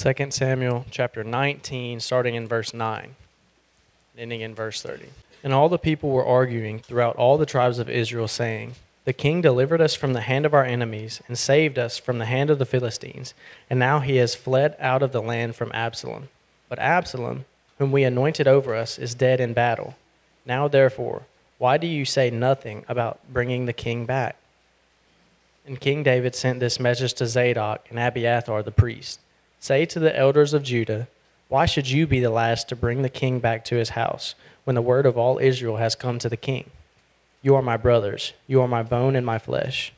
2 Samuel chapter 19, starting in verse 9, ending in verse 30. And all the people were arguing throughout all the tribes of Israel, saying, The king delivered us from the hand of our enemies and saved us from the hand of the Philistines, and now he has fled out of the land from Absalom. But Absalom, whom we anointed over us, is dead in battle. Now, therefore, why do you say nothing about bringing the king back? And King David sent this message to Zadok and Abiathar the priest Say to the elders of Judah, Why should you be the last to bring the king back to his house when the word of all Israel has come to the king? You are my brothers, you are my bone and my flesh.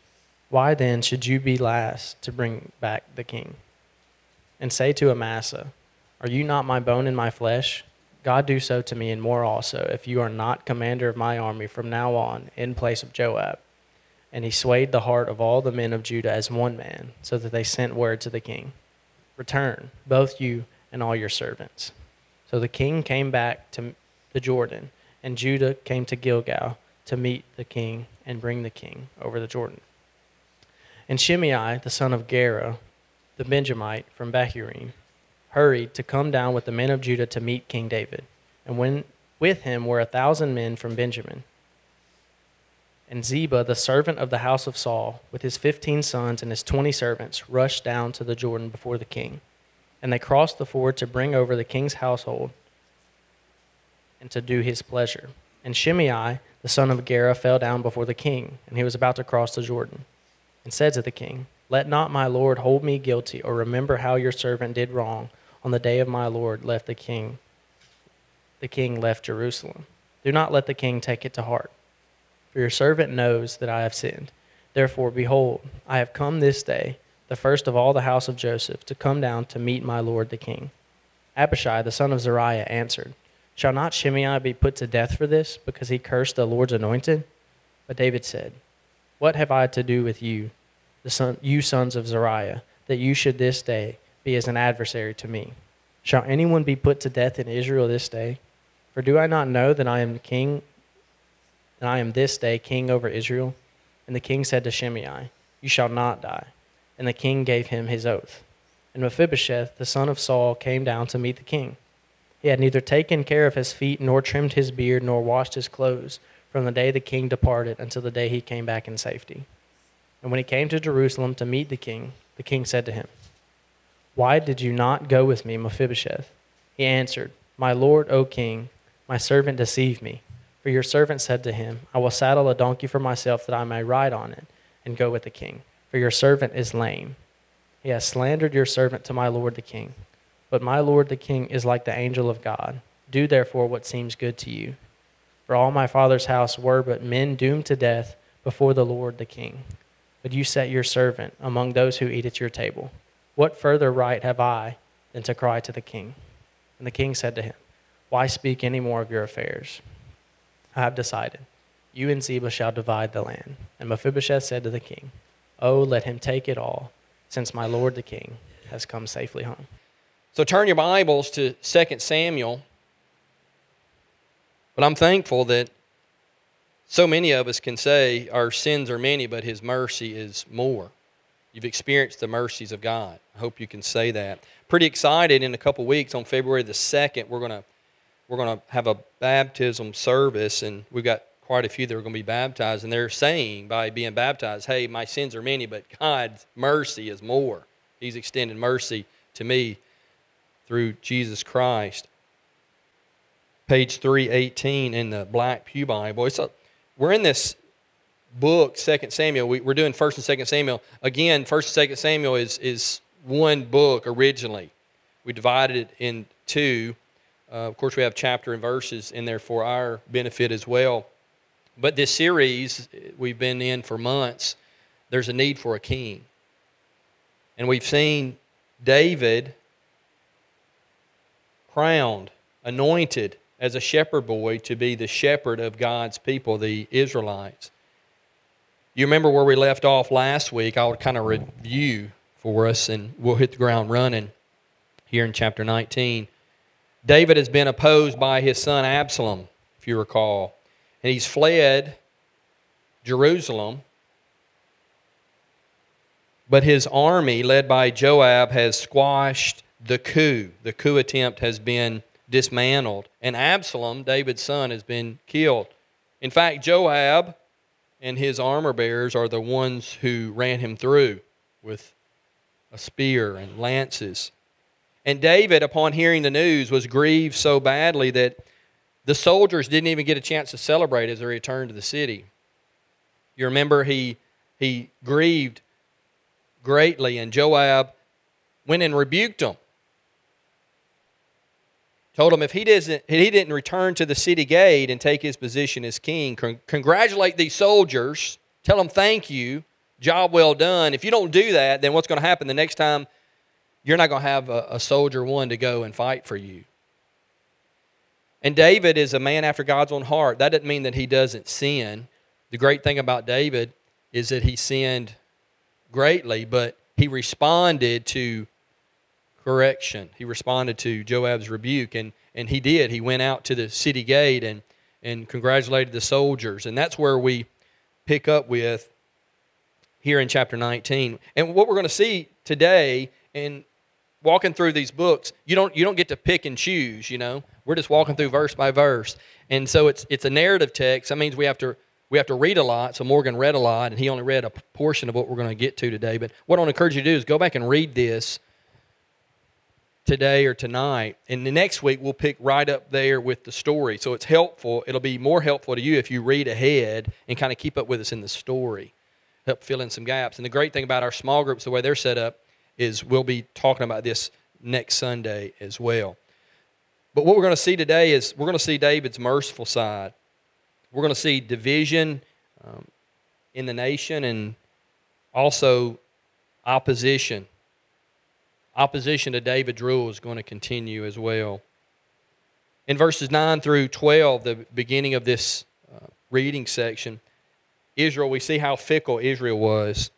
Why then should you be last to bring back the king? And say to Amasa, Are you not my bone and my flesh? God do so to me and more also, if you are not commander of my army from now on in place of Joab. And he swayed the heart of all the men of Judah as one man, so that they sent word to the king. Return, both you and all your servants. So the king came back to the Jordan, and Judah came to Gilgal to meet the king and bring the king over the Jordan. And Shimei, the son of Gera, the Benjamite from Bahurim, hurried to come down with the men of Judah to meet King David. And when with him were a thousand men from Benjamin. And Ziba, the servant of the house of Saul, with his fifteen sons and his twenty servants, rushed down to the Jordan before the king. And they crossed the ford to bring over the king's household and to do his pleasure. And Shimei, the son of Gera, fell down before the king, and he was about to cross the Jordan, and said to the king, Let not my lord hold me guilty, or remember how your servant did wrong on the day of my lord left the king. The king left Jerusalem. Do not let the king take it to heart for your servant knows that I have sinned. Therefore, behold, I have come this day, the first of all the house of Joseph, to come down to meet my lord the king. Abishai, the son of Zeruiah, answered, Shall not Shimei be put to death for this, because he cursed the Lord's anointed? But David said, What have I to do with you, the son, you sons of Zeruiah, that you should this day be as an adversary to me? Shall anyone be put to death in Israel this day? For do I not know that I am king and I am this day king over Israel. And the king said to Shimei, You shall not die. And the king gave him his oath. And Mephibosheth, the son of Saul, came down to meet the king. He had neither taken care of his feet, nor trimmed his beard, nor washed his clothes, from the day the king departed until the day he came back in safety. And when he came to Jerusalem to meet the king, the king said to him, Why did you not go with me, Mephibosheth? He answered, My lord, O king, my servant deceived me for your servant said to him, I will saddle a donkey for myself that I may ride on it and go with the king. For your servant is lame. He has slandered your servant to my lord the king. But my lord the king is like the angel of God. Do therefore what seems good to you. For all my father's house were but men doomed to death before the Lord the king. But you set your servant among those who eat at your table. What further right have I than to cry to the king? And the king said to him, Why speak any more of your affairs? I have decided. You and Ziba shall divide the land. And Mephibosheth said to the king, Oh, let him take it all, since my lord the king has come safely home. So turn your Bibles to 2 Samuel. But I'm thankful that so many of us can say our sins are many, but his mercy is more. You've experienced the mercies of God. I hope you can say that. Pretty excited in a couple weeks on February the 2nd, we're going to we're going to have a baptism service, and we've got quite a few that are going to be baptized, and they're saying by being baptized, hey, my sins are many, but God's mercy is more. He's extended mercy to me through Jesus Christ. Page 318 in the Black Pew Bible. A, we're in this book, Second Samuel. We, are doing First and Second Samuel. Again, First and Second Samuel is, is one book originally. We divided it in two. Uh, of course, we have chapter and verses in there for our benefit as well. But this series we've been in for months, there's a need for a king. And we've seen David crowned, anointed as a shepherd boy to be the shepherd of God's people, the Israelites. You remember where we left off last week? I'll kind of review for us and we'll hit the ground running here in chapter 19. David has been opposed by his son Absalom, if you recall. And he's fled Jerusalem. But his army, led by Joab, has squashed the coup. The coup attempt has been dismantled, and Absalom, David's son, has been killed. In fact, Joab and his armor bearers are the ones who ran him through with a spear and lances. And David, upon hearing the news, was grieved so badly that the soldiers didn't even get a chance to celebrate as they returned to the city. You remember he, he grieved greatly, and Joab went and rebuked him. Told him if he, doesn't, he didn't return to the city gate and take his position as king, congratulate these soldiers, tell them thank you, job well done. If you don't do that, then what's going to happen the next time you're not going to have a, a soldier one to go and fight for you. And David is a man after God's own heart. That doesn't mean that he doesn't sin. The great thing about David is that he sinned greatly, but he responded to correction. He responded to Joab's rebuke, and, and he did. He went out to the city gate and, and congratulated the soldiers. And that's where we pick up with here in chapter 19. And what we're going to see today, and walking through these books, you don't you don't get to pick and choose. You know, we're just walking through verse by verse, and so it's it's a narrative text. That means we have to we have to read a lot. So Morgan read a lot, and he only read a portion of what we're going to get to today. But what I want to encourage you to do is go back and read this today or tonight, and the next week we'll pick right up there with the story. So it's helpful. It'll be more helpful to you if you read ahead and kind of keep up with us in the story, help fill in some gaps. And the great thing about our small groups, the way they're set up, is we'll be talking about this next Sunday as well. But what we're going to see today is we're going to see David's merciful side. We're going to see division um, in the nation and also opposition. Opposition to David's rule is going to continue as well. In verses 9 through 12, the beginning of this uh, reading section, Israel, we see how fickle Israel was.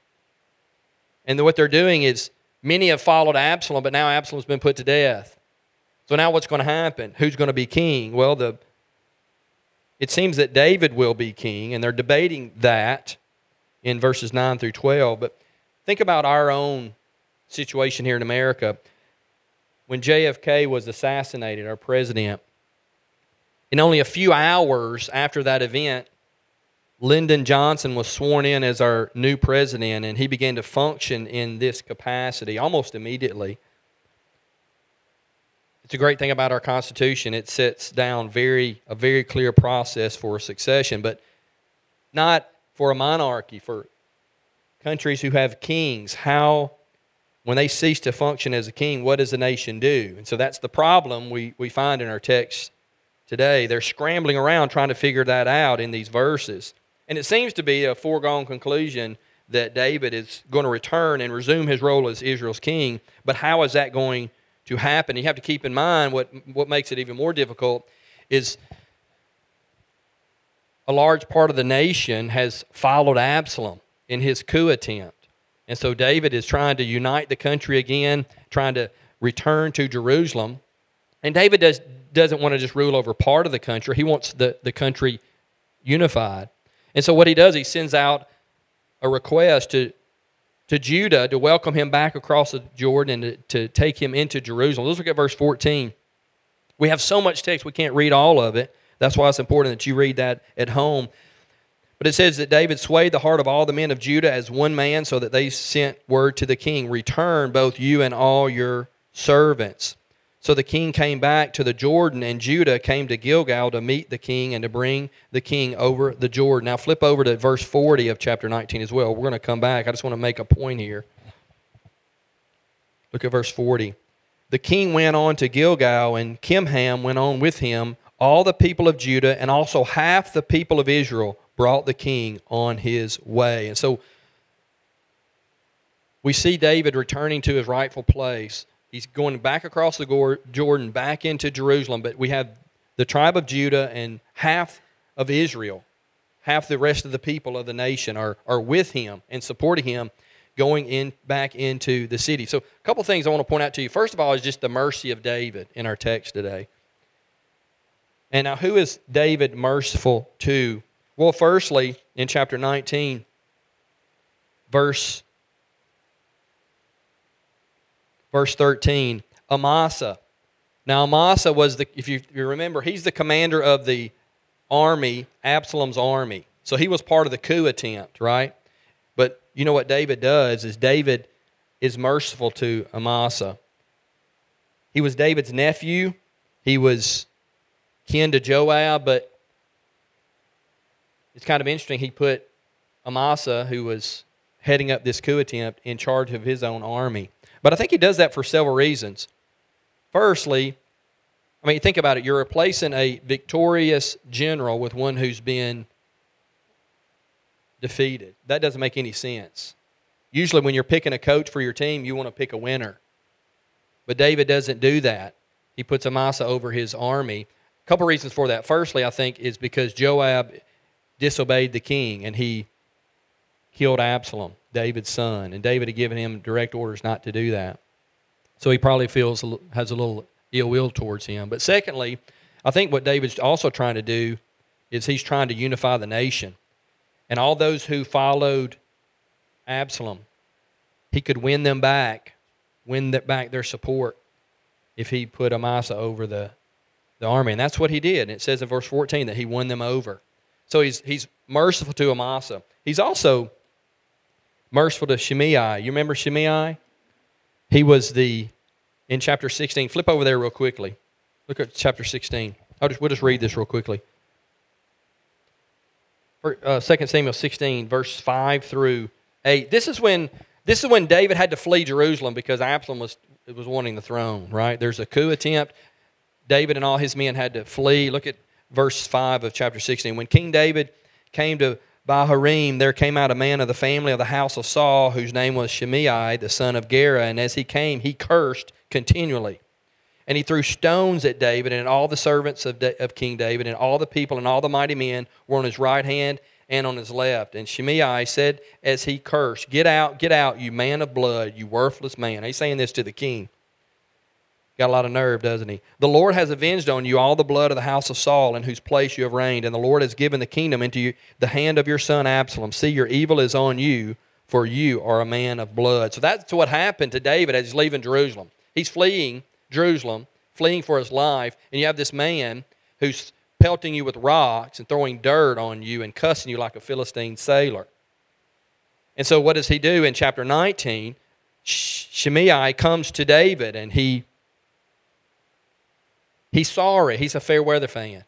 And what they're doing is Many have followed Absalom, but now Absalom's been put to death. So now what's going to happen? Who's going to be king? Well, the it seems that David will be king, and they're debating that in verses 9 through 12. But think about our own situation here in America. When JFK was assassinated, our president, in only a few hours after that event, Lyndon Johnson was sworn in as our new president, and he began to function in this capacity almost immediately. It's a great thing about our Constitution. It sets down very a very clear process for succession, but not for a monarchy, for countries who have kings. How, when they cease to function as a king, what does the nation do? And so that's the problem we, we find in our text today. They're scrambling around trying to figure that out in these verses. And it seems to be a foregone conclusion that David is going to return and resume his role as Israel's king. But how is that going to happen? You have to keep in mind what, what makes it even more difficult is a large part of the nation has followed Absalom in his coup attempt. And so David is trying to unite the country again, trying to return to Jerusalem. And David does, doesn't want to just rule over part of the country, he wants the, the country unified. And so what he does, he sends out a request to, to Judah to welcome him back across the Jordan and to, to take him into Jerusalem. Let's look at verse 14. We have so much text, we can't read all of it. That's why it's important that you read that at home. But it says that David swayed the heart of all the men of Judah as one man, so that they sent word to the king Return, both you and all your servants. So the king came back to the Jordan, and Judah came to Gilgal to meet the king and to bring the king over the Jordan. Now flip over to verse 40 of chapter 19 as well. We're going to come back. I just want to make a point here. Look at verse 40. The king went on to Gilgal, and Kimham went on with him. All the people of Judah and also half the people of Israel brought the king on his way. And so we see David returning to his rightful place. He's going back across the Jordan, back into Jerusalem. But we have the tribe of Judah and half of Israel, half the rest of the people of the nation are, are with him and supporting him going in back into the city. So, a couple things I want to point out to you. First of all, is just the mercy of David in our text today. And now, who is David merciful to? Well, firstly, in chapter 19, verse Verse 13 Amasa. Now, Amasa was the, if you, if you remember, he's the commander of the army, Absalom's army. So he was part of the coup attempt, right? But you know what David does is David is merciful to Amasa. He was David's nephew. He was kin to Joab, but it's kind of interesting. He put Amasa, who was heading up this coup attempt, in charge of his own army. But I think he does that for several reasons. Firstly, I mean, think about it. You're replacing a victorious general with one who's been defeated. That doesn't make any sense. Usually, when you're picking a coach for your team, you want to pick a winner. But David doesn't do that. He puts Amasa over his army. A couple reasons for that. Firstly, I think, is because Joab disobeyed the king and he killed Absalom, David's son. And David had given him direct orders not to do that. So he probably feels has a little ill will towards him. But secondly, I think what David's also trying to do is he's trying to unify the nation. And all those who followed Absalom, he could win them back, win back their support if he put Amasa over the, the army. And that's what he did. And it says in verse 14 that he won them over. So he's, he's merciful to Amasa. He's also merciful to Shimei. You remember Shimei? He was the, in chapter 16, flip over there real quickly. Look at chapter 16. I'll just, we'll just read this real quickly. Uh, 2 Samuel 16, verse 5 through 8. This is when this is when David had to flee Jerusalem because Absalom was, was wanting the throne, right? There's a coup attempt. David and all his men had to flee. Look at verse 5 of chapter 16. When King David came to Bahurim, there came out a man of the family of the house of Saul, whose name was Shimei, the son of Gera. And as he came, he cursed continually. And he threw stones at David and all the servants of, of King David, and all the people and all the mighty men were on his right hand and on his left. And Shimei said as he cursed, Get out, get out, you man of blood, you worthless man. He's saying this to the king. Got a lot of nerve, doesn't he? The Lord has avenged on you all the blood of the house of Saul, in whose place you have reigned, and the Lord has given the kingdom into you, the hand of your son Absalom. See, your evil is on you, for you are a man of blood. So that's what happened to David as he's leaving Jerusalem. He's fleeing Jerusalem, fleeing for his life, and you have this man who's pelting you with rocks and throwing dirt on you and cussing you like a Philistine sailor. And so, what does he do in chapter 19? Shimei comes to David and he He's sorry. He's a fair weather fan.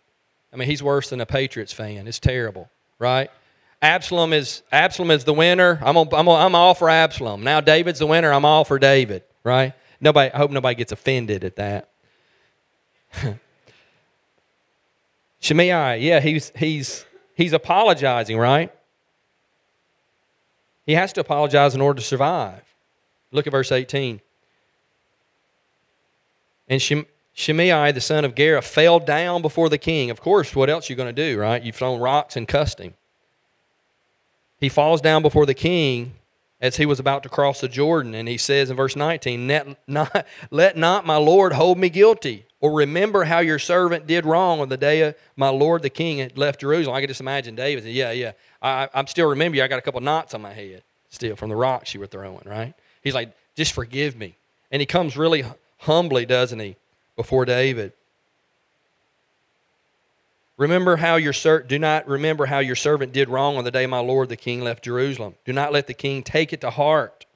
I mean, he's worse than a Patriots fan. It's terrible, right? Absalom is Absalom is the winner. I'm I'm, I'm all for Absalom. Now David's the winner. I'm all for David, right? Nobody. I hope nobody gets offended at that. Shimei, yeah, he's he's he's apologizing, right? He has to apologize in order to survive. Look at verse 18. And Shimei, the son of Gera, fell down before the king. Of course, what else are you going to do, right? You've thrown rocks and cussed him. He falls down before the king as he was about to cross the Jordan, and he says in verse 19, Let not, let not my Lord hold me guilty, or remember how your servant did wrong on the day my Lord the king had left Jerusalem. I can just imagine David saying, Yeah, yeah, I, I'm still remember you. I got a couple knots on my head still from the rocks you were throwing, right? He's like, Just forgive me. And he comes really humbly, doesn't he? Before David. Remember how your ser- do not remember how your servant did wrong on the day my lord the king left Jerusalem. Do not let the king take it to heart.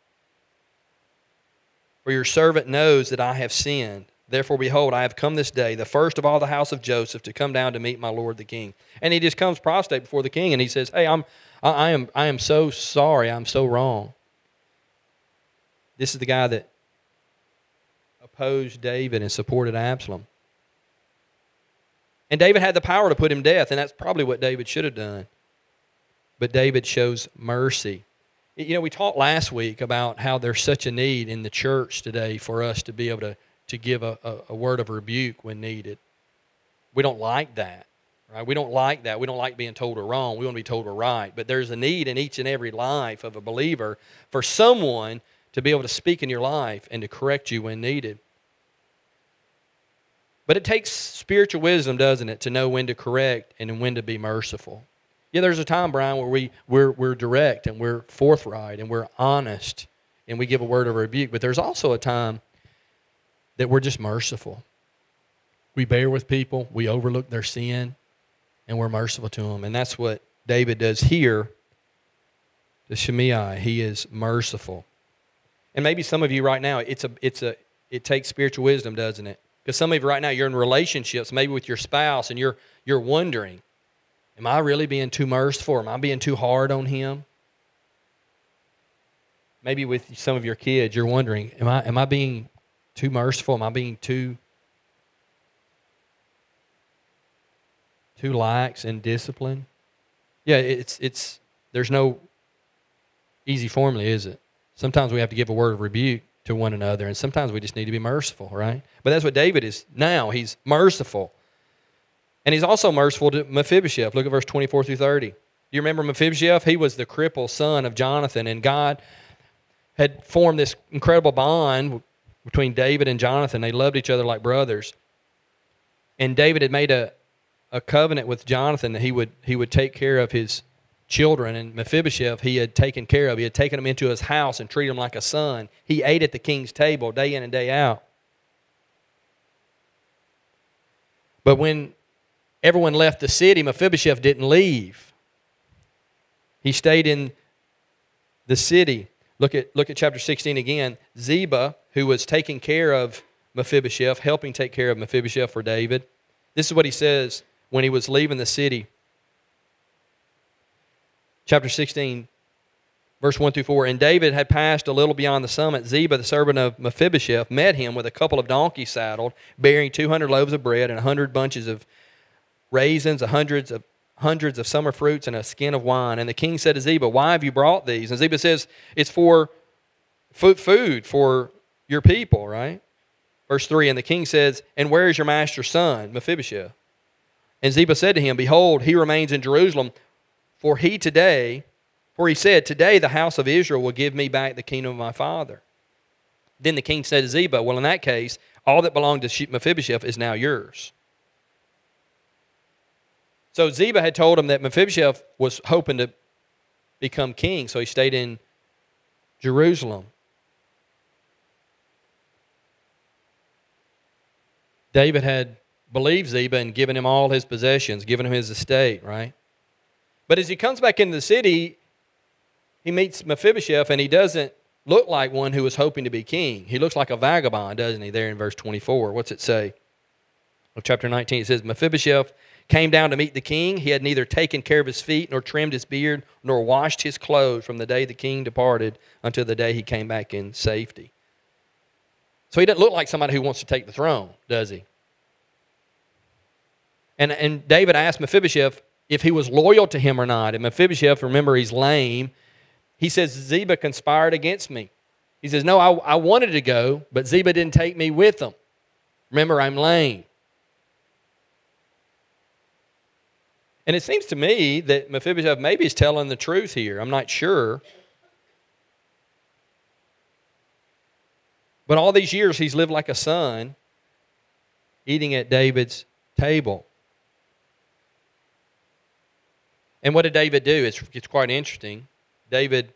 For your servant knows that I have sinned. Therefore, behold, I have come this day, the first of all the house of Joseph, to come down to meet my lord the king. And he just comes prostrate before the king, and he says, "Hey, I'm, I, I am, I am so sorry. I'm so wrong." This is the guy that opposed David and supported Absalom. And David had the power to put him to death, and that's probably what David should have done. But David shows mercy. You know, we talked last week about how there's such a need in the church today for us to be able to, to give a, a, a word of rebuke when needed. We don't like that, right? We don't like that. We don't like being told we're wrong. We want to be told we're right. But there's a need in each and every life of a believer for someone to be able to speak in your life and to correct you when needed. But it takes spiritual wisdom, doesn't it, to know when to correct and when to be merciful. Yeah, there's a time, Brian, where we, we're, we're direct and we're forthright and we're honest and we give a word of rebuke. But there's also a time that we're just merciful. We bear with people, we overlook their sin, and we're merciful to them. And that's what David does here to Shimei. He is merciful. And maybe some of you right now, it's a, it's a, it takes spiritual wisdom, doesn't it? Because some of you right now, you're in relationships, maybe with your spouse, and you're, you're wondering, am I really being too merciful? Am I being too hard on him? Maybe with some of your kids, you're wondering, am I, am I being too merciful? Am I being too too lax in discipline? Yeah, it's it's there's no easy formula, is it? Sometimes we have to give a word of rebuke to one another, and sometimes we just need to be merciful, right? But that's what David is now. He's merciful. And he's also merciful to Mephibosheth. Look at verse 24 through 30. Do you remember Mephibosheth? He was the crippled son of Jonathan, and God had formed this incredible bond between David and Jonathan. They loved each other like brothers. And David had made a, a covenant with Jonathan that he would, he would take care of his children. And Mephibosheth, he had taken care of. He had taken him into his house and treated him like a son. He ate at the king's table day in and day out. But when everyone left the city, Mephibosheth didn't leave. He stayed in the city. Look at, look at chapter 16 again. Ziba, who was taking care of Mephibosheth, helping take care of Mephibosheth for David. This is what he says when he was leaving the city. Chapter 16, verse 1 through 4. And David had passed a little beyond the summit. Ziba, the servant of Mephibosheth, met him with a couple of donkeys saddled, bearing 200 loaves of bread and a 100 bunches of raisins, hundreds of hundreds of summer fruits and a skin of wine. And the king said to Ziba, Why have you brought these? And Ziba says, It's for food for your people, right? Verse 3 And the king says, And where is your master's son, Mephibosheth? And Ziba said to him, Behold, he remains in Jerusalem, for he today, for he said, Today the house of Israel will give me back the kingdom of my father. Then the king said to Ziba, Well, in that case, all that belonged to Mephibosheth is now yours. So Ziba had told him that Mephibosheth was hoping to become king, so he stayed in Jerusalem. David had believed Ziba and given him all his possessions, given him his estate, right? But as he comes back into the city, he meets Mephibosheth and he doesn't look like one who was hoping to be king. He looks like a vagabond, doesn't he, there in verse 24? What's it say? Of chapter 19, it says, Mephibosheth came down to meet the king. He had neither taken care of his feet, nor trimmed his beard, nor washed his clothes from the day the king departed until the day he came back in safety. So he doesn't look like somebody who wants to take the throne, does he? And, and David asked Mephibosheth if he was loyal to him or not. And Mephibosheth, remember, he's lame. He says, Ziba conspired against me. He says, No, I, I wanted to go, but Ziba didn't take me with him. Remember, I'm lame. And it seems to me that Mephibosheth maybe is telling the truth here. I'm not sure. But all these years, he's lived like a son, eating at David's table. And what did David do? It's, it's quite interesting. David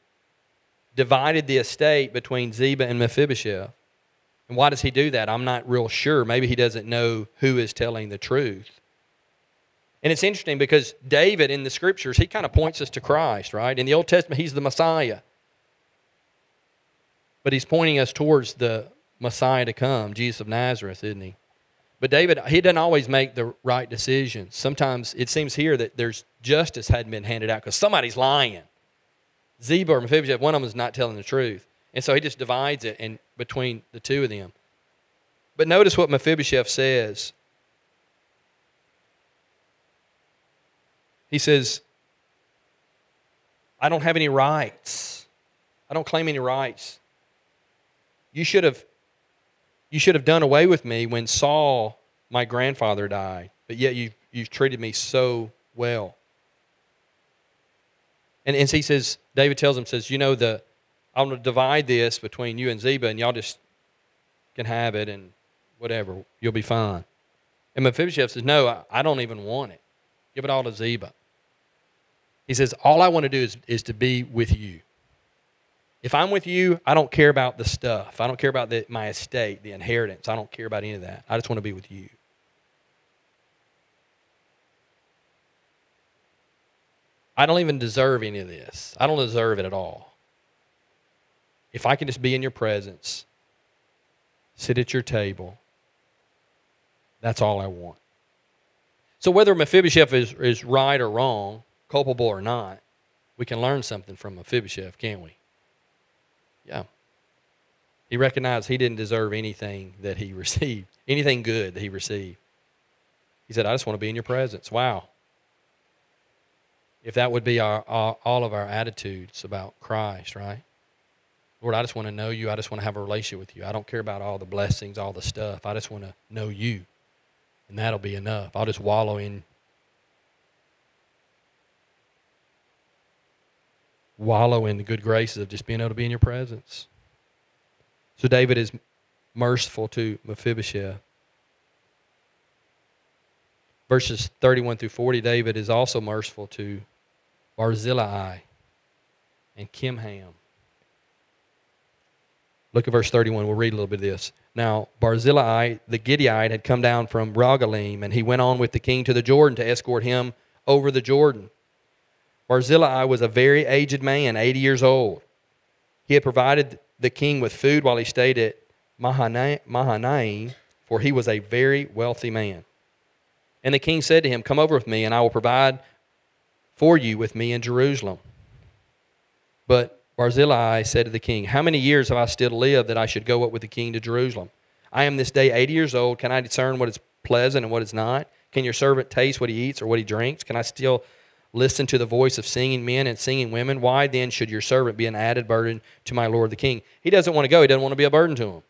divided the estate between Ziba and Mephibosheth. And why does he do that? I'm not real sure. Maybe he doesn't know who is telling the truth. And it's interesting because David in the scriptures, he kind of points us to Christ, right? In the Old Testament, he's the Messiah. But he's pointing us towards the Messiah to come, Jesus of Nazareth, isn't he? But David, he doesn't always make the right decisions. Sometimes it seems here that there's justice hadn't been handed out because somebody's lying. Ziba or Mephibosheth, one of them is not telling the truth. And so he just divides it in between the two of them. But notice what Mephibosheth says He says, I don't have any rights. I don't claim any rights. You should have you should have done away with me when Saul, my grandfather, died, but yet you've, you've treated me so well. And, and he says, David tells him, says, you know, the I'm going to divide this between you and Ziba, and y'all just can have it and whatever. You'll be fine. And Mephibosheth says, no, I, I don't even want it. Give it all to Ziba. He says, All I want to do is, is to be with you. If I'm with you, I don't care about the stuff. I don't care about the, my estate, the inheritance. I don't care about any of that. I just want to be with you. I don't even deserve any of this. I don't deserve it at all. If I can just be in your presence, sit at your table, that's all I want. So whether Mephibosheth is, is right or wrong, culpable or not, we can learn something from Mephibosheth, can't we? Yeah. He recognized he didn't deserve anything that he received, anything good that he received. He said, I just want to be in your presence. Wow. If that would be our, our, all of our attitudes about Christ, right? Lord, I just want to know you. I just want to have a relationship with you. I don't care about all the blessings, all the stuff. I just want to know you. And that'll be enough. I'll just wallow in wallow in the good graces of just being able to be in your presence. So David is merciful to Mephibosheth. Verses 31 through 40, David is also merciful to Barzillai and Kimham. Look at verse 31. We'll read a little bit of this. Now, Barzillai, the Gileadite, had come down from Rogelim, and he went on with the king to the Jordan to escort him over the Jordan. Barzillai was a very aged man, 80 years old. He had provided the king with food while he stayed at Mahanaim, for he was a very wealthy man. And the king said to him, Come over with me, and I will provide for you with me in Jerusalem. But Barzillai said to the king, How many years have I still to live that I should go up with the king to Jerusalem? I am this day 80 years old. Can I discern what is pleasant and what is not? Can your servant taste what he eats or what he drinks? Can I still listen to the voice of singing men and singing women, why then should your servant be an added burden to my Lord the king? He doesn't want to go. He doesn't want to be a burden to him.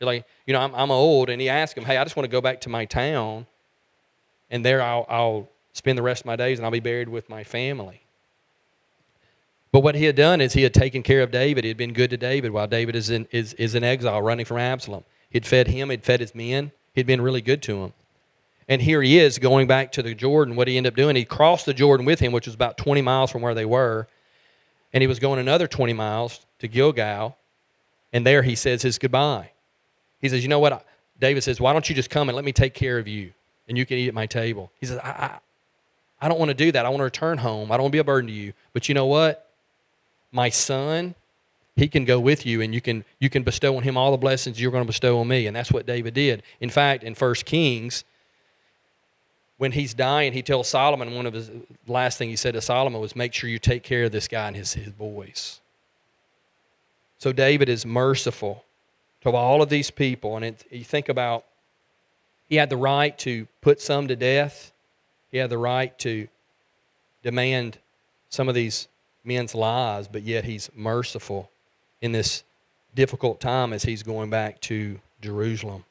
You're like, you know, I'm, I'm old, and he asked him, hey, I just want to go back to my town, and there I'll, I'll spend the rest of my days, and I'll be buried with my family. But what he had done is he had taken care of David. He had been good to David while David is in, is, is in exile, running from Absalom. He'd fed him, he'd fed his men, he'd been really good to him. And here he is going back to the Jordan. What he ended up doing, he crossed the Jordan with him, which was about 20 miles from where they were. And he was going another 20 miles to Gilgal. And there he says his goodbye. He says, You know what? David says, Why don't you just come and let me take care of you? And you can eat at my table. He says, I, I, I don't want to do that. I want to return home. I don't want to be a burden to you. But you know what? My son, he can go with you and you can you can bestow on him all the blessings you're going to bestow on me and that's what david did in fact in First kings when he's dying, he tells Solomon, one of his last thing he said to Solomon was, make sure you take care of this guy and his, his boys. So David is merciful to all of these people. And it, you think about, he had the right to put some to death. He had the right to demand some of these men's lives, but yet he's merciful in this difficult time as he's going back to Jerusalem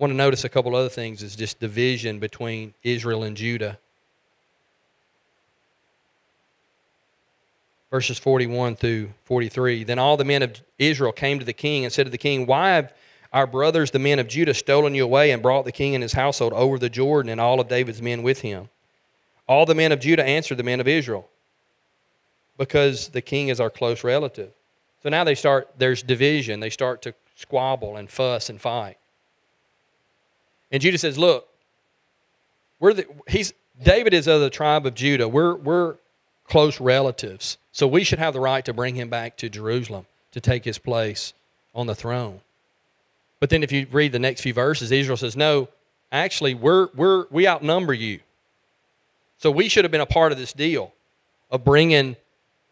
want to notice a couple other things is just division between Israel and Judah. Verses 41 through 43. Then all the men of Israel came to the king and said to the king, Why have our brothers, the men of Judah, stolen you away and brought the king and his household over the Jordan and all of David's men with him? All the men of Judah answered the men of Israel, Because the king is our close relative. So now they start, there's division. They start to squabble and fuss and fight. And Judah says, Look, we're the, he's, David is of the tribe of Judah. We're, we're close relatives. So we should have the right to bring him back to Jerusalem to take his place on the throne. But then if you read the next few verses, Israel says, No, actually, we're, we're, we outnumber you. So we should have been a part of this deal of bringing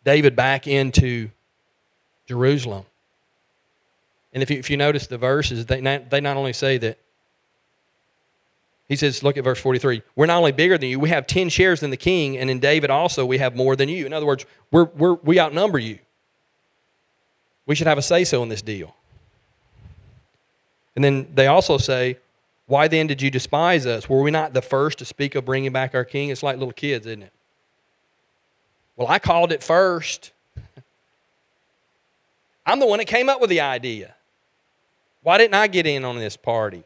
David back into Jerusalem. And if you, if you notice the verses, they not, they not only say that he says, look at verse 43. We're not only bigger than you, we have 10 shares in the king, and in David also we have more than you. In other words, we're, we're, we outnumber you. We should have a say so in this deal. And then they also say, Why then did you despise us? Were we not the first to speak of bringing back our king? It's like little kids, isn't it? Well, I called it first. I'm the one that came up with the idea. Why didn't I get in on this party?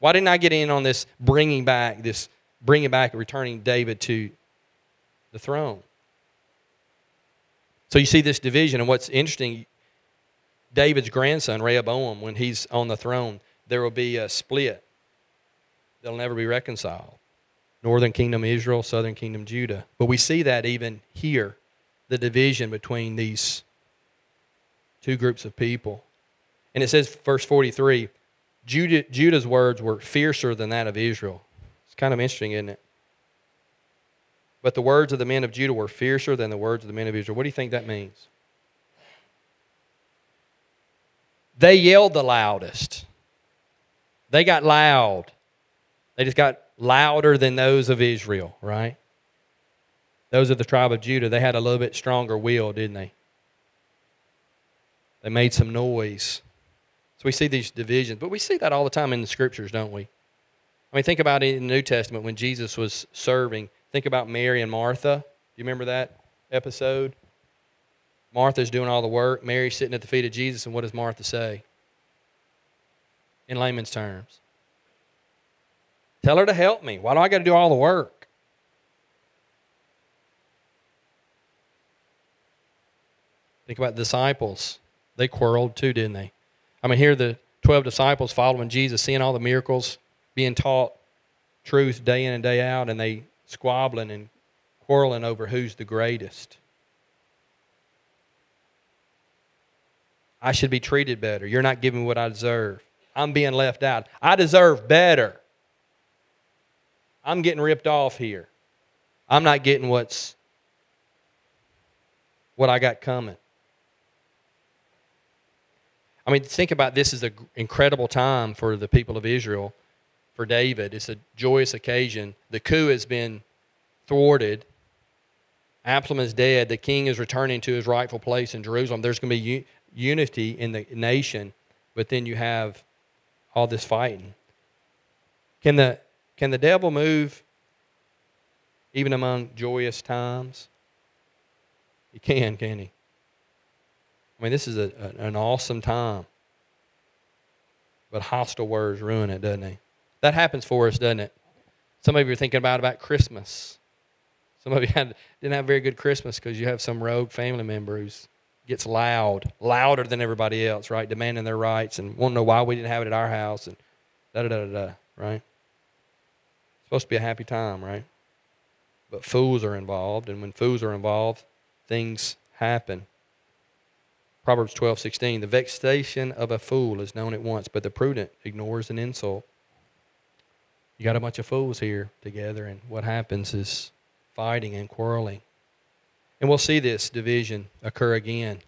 Why didn't I get in on this bringing back, this bringing back, returning David to the throne? So you see this division, and what's interesting, David's grandson, Rehoboam, when he's on the throne, there will be a split. They'll never be reconciled. Northern kingdom Israel, southern kingdom Judah. But we see that even here, the division between these two groups of people. And it says, verse 43, Judah, Judah's words were fiercer than that of Israel. It's kind of interesting, isn't it? But the words of the men of Judah were fiercer than the words of the men of Israel. What do you think that means? They yelled the loudest. They got loud. They just got louder than those of Israel, right? Those of the tribe of Judah, they had a little bit stronger will, didn't they? They made some noise. So we see these divisions, but we see that all the time in the scriptures, don't we? I mean, think about it in the New Testament when Jesus was serving. Think about Mary and Martha. Do you remember that episode? Martha's doing all the work. Mary's sitting at the feet of Jesus, and what does Martha say? In layman's terms, tell her to help me. Why do I got to do all the work? Think about the disciples. They quarreled too, didn't they? I mean, here the 12 disciples following Jesus, seeing all the miracles, being taught truth day in and day out, and they squabbling and quarreling over who's the greatest. I should be treated better. You're not giving me what I deserve. I'm being left out. I deserve better. I'm getting ripped off here. I'm not getting what's what I got coming. I mean, think about this as an incredible time for the people of Israel, for David. It's a joyous occasion. The coup has been thwarted. Absalom is dead. The king is returning to his rightful place in Jerusalem. There's going to be unity in the nation, but then you have all this fighting. Can the, can the devil move even among joyous times? He can, can he? I mean, this is a, an awesome time. But hostile words ruin it, doesn't it? That happens for us, doesn't it? Some of you are thinking about about Christmas. Some of you had, didn't have a very good Christmas because you have some rogue family member who's gets loud, louder than everybody else, right? Demanding their rights and won't know why we didn't have it at our house and da da da da, da right? It's supposed to be a happy time, right? But fools are involved, and when fools are involved, things happen. Proverbs twelve sixteen: The vexation of a fool is known at once, but the prudent ignores an insult. You got a bunch of fools here together, and what happens is fighting and quarreling. And we'll see this division occur again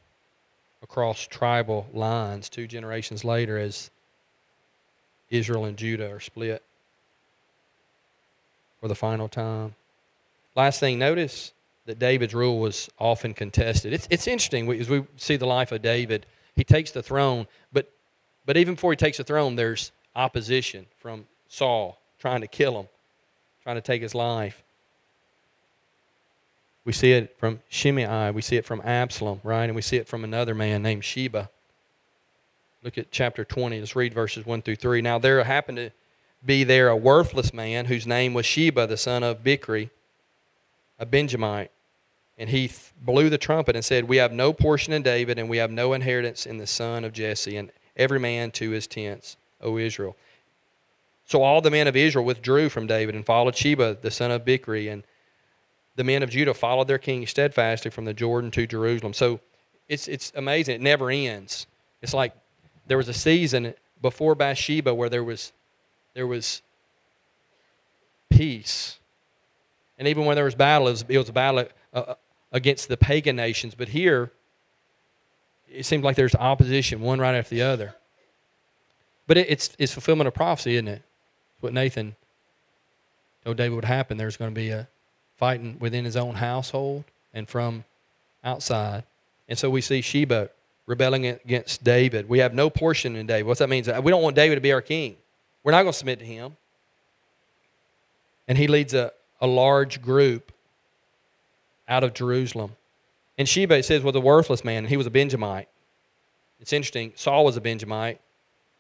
across tribal lines two generations later as Israel and Judah are split for the final time. Last thing, notice that David's rule was often contested. It's, it's interesting as we see the life of David. He takes the throne, but, but even before he takes the throne, there's opposition from Saul trying to kill him, trying to take his life. We see it from Shimei. We see it from Absalom, right? And we see it from another man named Sheba. Look at chapter 20. Let's read verses 1 through 3. Now there happened to be there a worthless man whose name was Sheba, the son of Bichri, a Benjamite. And he blew the trumpet and said, We have no portion in David, and we have no inheritance in the son of Jesse, and every man to his tents, O Israel. So all the men of Israel withdrew from David and followed Sheba, the son of Bichri, and the men of Judah followed their king steadfastly from the Jordan to Jerusalem. So it's, it's amazing. It never ends. It's like there was a season before Bathsheba where there was, there was peace. And even when there was battle, it was, it was a battle uh, uh against the pagan nations. But here, it seems like there's opposition, one right after the other. But it, it's, it's fulfillment of prophecy, isn't it? what Nathan told David would happen. There's going to be a, fighting within his own household and from outside. And so we see Sheba rebelling against David. We have no portion in David. What that means? We don't want David to be our king. We're not going to submit to him. And he leads a, a large group out of Jerusalem. And Sheba, says, was a worthless man, and he was a Benjamite. It's interesting. Saul was a Benjamite.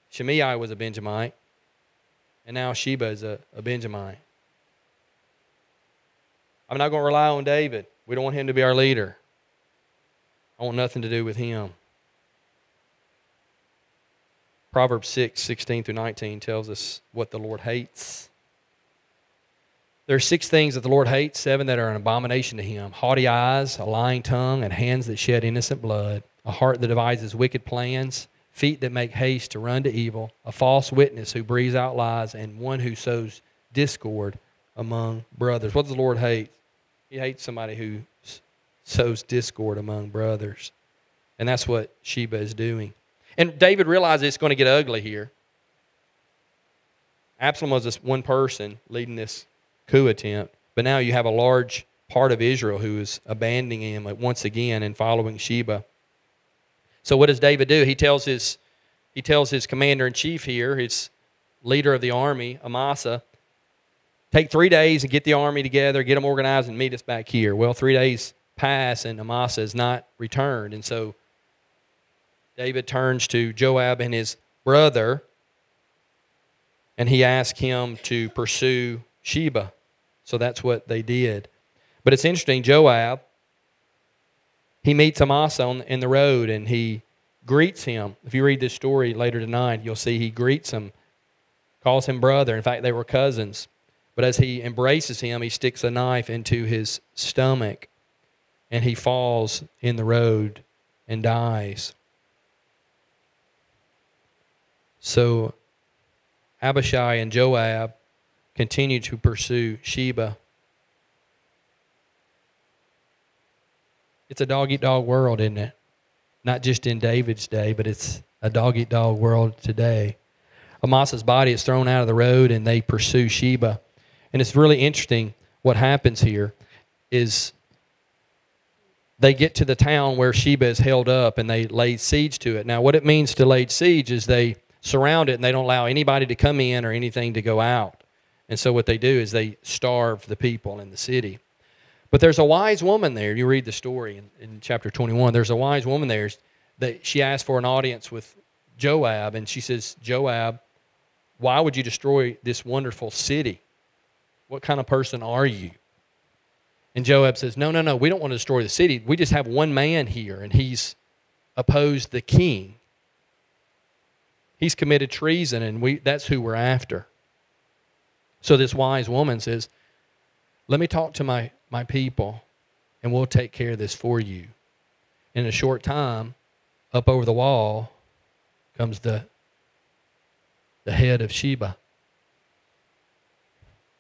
Shimei was a Benjamite. And now Sheba is a, a Benjamite. I'm not going to rely on David. We don't want him to be our leader. I want nothing to do with him. Proverbs 6, 16 through 19 tells us what the Lord hates. There are six things that the Lord hates, seven that are an abomination to him haughty eyes, a lying tongue, and hands that shed innocent blood, a heart that devises wicked plans, feet that make haste to run to evil, a false witness who breathes out lies, and one who sows discord among brothers. What does the Lord hate? He hates somebody who sows discord among brothers. And that's what Sheba is doing. And David realizes it's going to get ugly here. Absalom was this one person leading this coup attempt, but now you have a large part of Israel who is abandoning him once again and following Sheba. So what does David do? He tells his he tells his commander in chief here, his leader of the army, Amasa, take three days and get the army together, get them organized, and meet us back here. Well, three days pass and Amasa is not returned, and so David turns to Joab and his brother, and he asks him to pursue Sheba. So that's what they did. But it's interesting, Joab, he meets Amasa on, in the road and he greets him. If you read this story later tonight, you'll see he greets him, calls him brother. In fact, they were cousins. But as he embraces him, he sticks a knife into his stomach and he falls in the road and dies. So Abishai and Joab continue to pursue Sheba. It's a dog eat dog world, isn't it? Not just in David's day, but it's a dog eat dog world today. Amasa's body is thrown out of the road and they pursue Sheba. And it's really interesting what happens here is they get to the town where Sheba is held up and they lay siege to it. Now, what it means to lay siege is they surround it and they don't allow anybody to come in or anything to go out. And so what they do is they starve the people in the city. But there's a wise woman there. You read the story in, in chapter 21. There's a wise woman there that she asked for an audience with Joab, and she says, Joab, why would you destroy this wonderful city? What kind of person are you? And Joab says, No, no, no, we don't want to destroy the city. We just have one man here, and he's opposed the king. He's committed treason, and we, that's who we're after. So this wise woman says, Let me talk to my, my people, and we'll take care of this for you. In a short time, up over the wall comes the, the head of Sheba.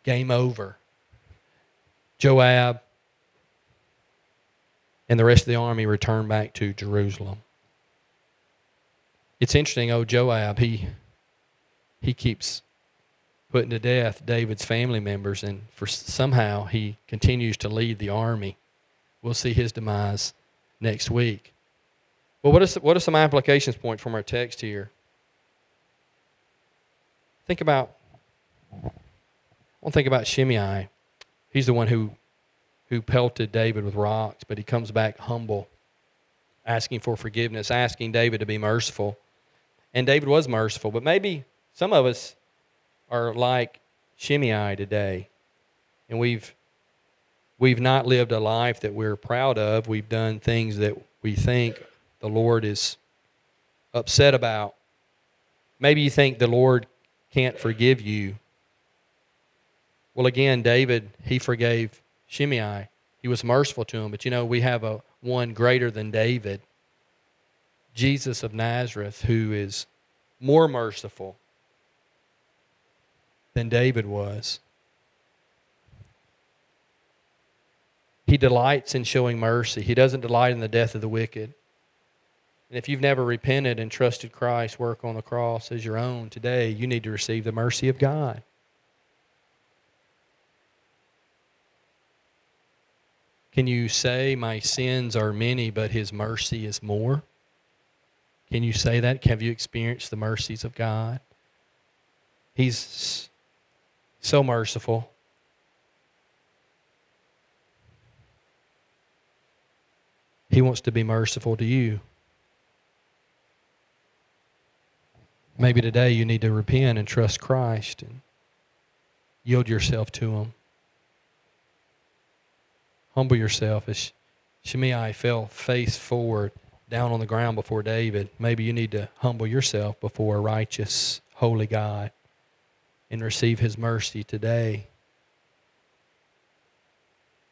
Game over. Joab and the rest of the army return back to Jerusalem it's interesting. Oh, Joab, he he keeps putting to death David's family members, and for somehow he continues to lead the army. We'll see his demise next week. Well, what is what are some applications points from our text here? Think about. I think about Shimei. He's the one who who pelted David with rocks, but he comes back humble, asking for forgiveness, asking David to be merciful. And David was merciful, but maybe some of us are like Shimei today, and we've we've not lived a life that we're proud of. We've done things that we think the Lord is upset about. Maybe you think the Lord can't forgive you. Well, again, David, he forgave Shimei. He was merciful to him, but you know, we have a one greater than David Jesus of Nazareth, who is more merciful than David was. He delights in showing mercy. He doesn't delight in the death of the wicked. And if you've never repented and trusted Christ's work on the cross as your own today, you need to receive the mercy of God. Can you say, My sins are many, but His mercy is more? Can you say that? Have you experienced the mercies of God? He's so merciful. He wants to be merciful to you. Maybe today you need to repent and trust Christ and yield yourself to Him. Humble yourself as Shimei fell face forward down on the ground before David. Maybe you need to humble yourself before a righteous, holy God and receive his mercy today.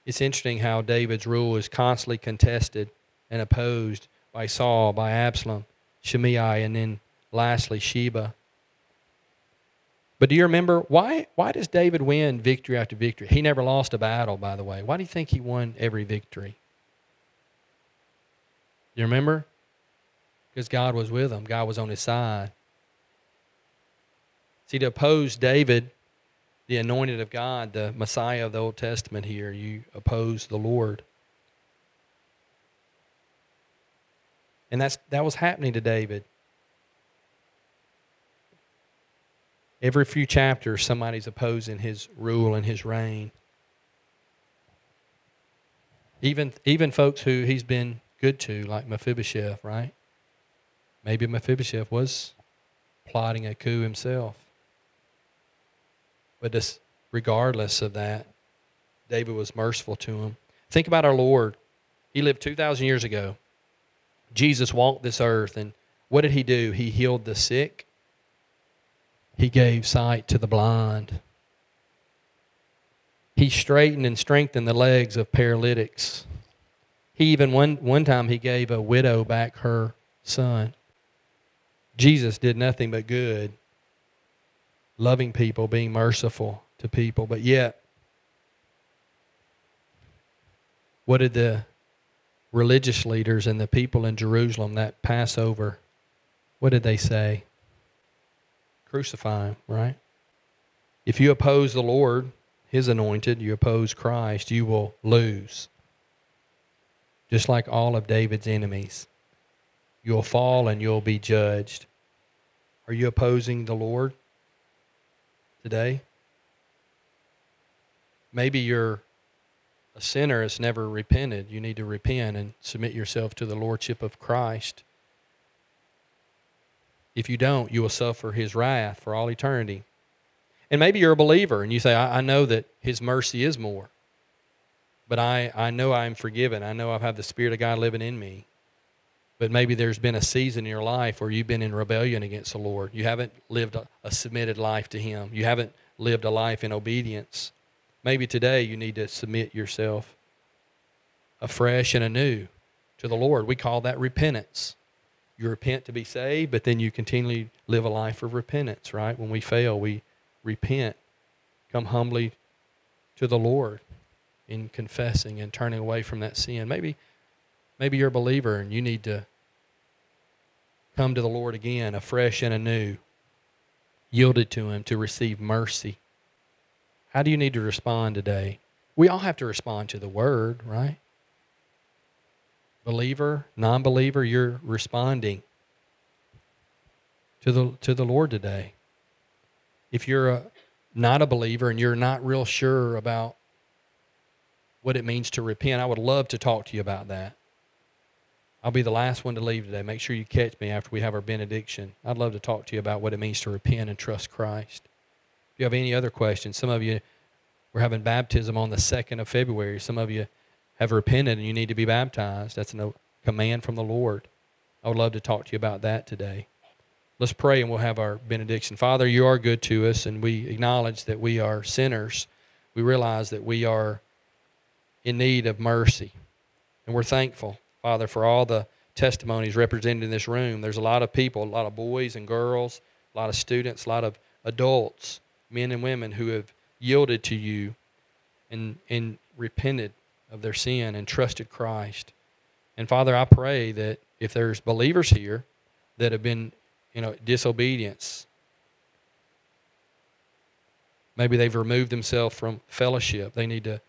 It's interesting how David's rule is constantly contested and opposed by Saul, by Absalom, Shimei, and then lastly Sheba. But do you remember why why does David win victory after victory? He never lost a battle, by the way. Why do you think he won every victory? You remember? Because God was with him. God was on his side. See, to oppose David, the anointed of God, the Messiah of the Old Testament here, you oppose the Lord. And that's that was happening to David. Every few chapters, somebody's opposing his rule and his reign. Even, even folks who he's been good to, like Mephibosheth, right? Maybe Mephibosheth was plotting a coup himself. But this, regardless of that, David was merciful to him. Think about our Lord. He lived 2,000 years ago. Jesus walked this earth, and what did he do? He healed the sick, he gave sight to the blind. He straightened and strengthened the legs of paralytics. He even one, one time he gave a widow back her son. Jesus did nothing but good, loving people, being merciful to people. But yet, what did the religious leaders and the people in Jerusalem that Passover, what did they say? Crucify him, right? If you oppose the Lord, his anointed, you oppose Christ, you will lose. Just like all of David's enemies. You'll fall and you'll be judged. Are you opposing the Lord today? Maybe you're a sinner has never repented. You need to repent and submit yourself to the Lordship of Christ. If you don't, you will suffer his wrath for all eternity. And maybe you're a believer and you say, I, I know that his mercy is more. But I, I know I'm forgiven. I know I have the Spirit of God living in me. But maybe there's been a season in your life where you've been in rebellion against the Lord. You haven't lived a, a submitted life to Him. You haven't lived a life in obedience. Maybe today you need to submit yourself afresh and anew to the Lord. We call that repentance. You repent to be saved, but then you continually live a life of repentance, right? When we fail, we repent, come humbly to the Lord in confessing and turning away from that sin. Maybe maybe you're a believer and you need to come to the Lord again, afresh and anew, yielded to him to receive mercy how do you need to respond today? We all have to respond to the word, right? Believer, non believer, you're responding to the, to the Lord today. If you're a, not a believer and you're not real sure about what it means to repent, I would love to talk to you about that. I'll be the last one to leave today. Make sure you catch me after we have our benediction. I'd love to talk to you about what it means to repent and trust Christ If you have any other questions, some of you we're having baptism on the 2nd of February. Some of you have repented and you need to be baptized. That's a command from the Lord. I would love to talk to you about that today. Let's pray and we'll have our benediction. Father, you are good to us, and we acknowledge that we are sinners. We realize that we are in need of mercy. And we're thankful, Father, for all the testimonies represented in this room. There's a lot of people, a lot of boys and girls, a lot of students, a lot of adults men and women who have yielded to you and, and repented of their sin and trusted Christ. And Father, I pray that if there's believers here that have been, you know, disobedience, maybe they've removed themselves from fellowship, they need to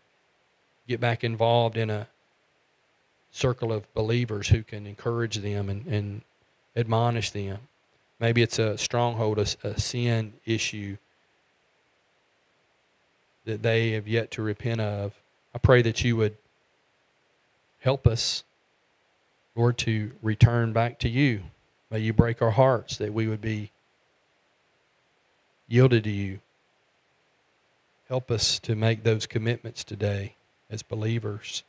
get back involved in a circle of believers who can encourage them and, and admonish them. Maybe it's a stronghold, a, a sin issue that they have yet to repent of. I pray that you would help us, Lord, to return back to you. May you break our hearts that we would be yielded to you. Help us to make those commitments today as believers.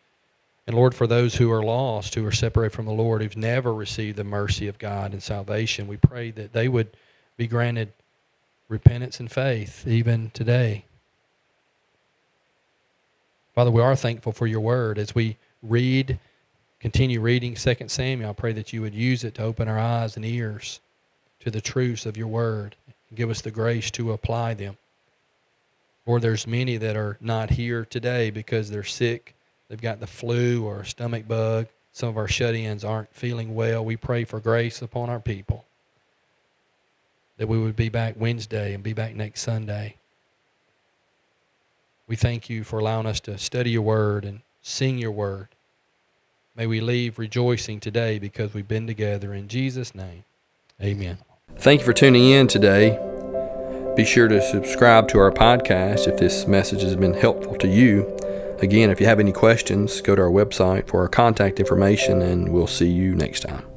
And Lord, for those who are lost, who are separated from the Lord, who've never received the mercy of God and salvation, we pray that they would be granted repentance and faith even today. Father, we are thankful for your word as we read, continue reading 2 Samuel. I pray that you would use it to open our eyes and ears to the truths of your word and give us the grace to apply them. Lord, there's many that are not here today because they're sick. They've got the flu or a stomach bug. Some of our shut ins aren't feeling well. We pray for grace upon our people that we would be back Wednesday and be back next Sunday. We thank you for allowing us to study your word and sing your word. May we leave rejoicing today because we've been together. In Jesus' name, amen. Thank you for tuning in today. Be sure to subscribe to our podcast if this message has been helpful to you. Again, if you have any questions, go to our website for our contact information, and we'll see you next time.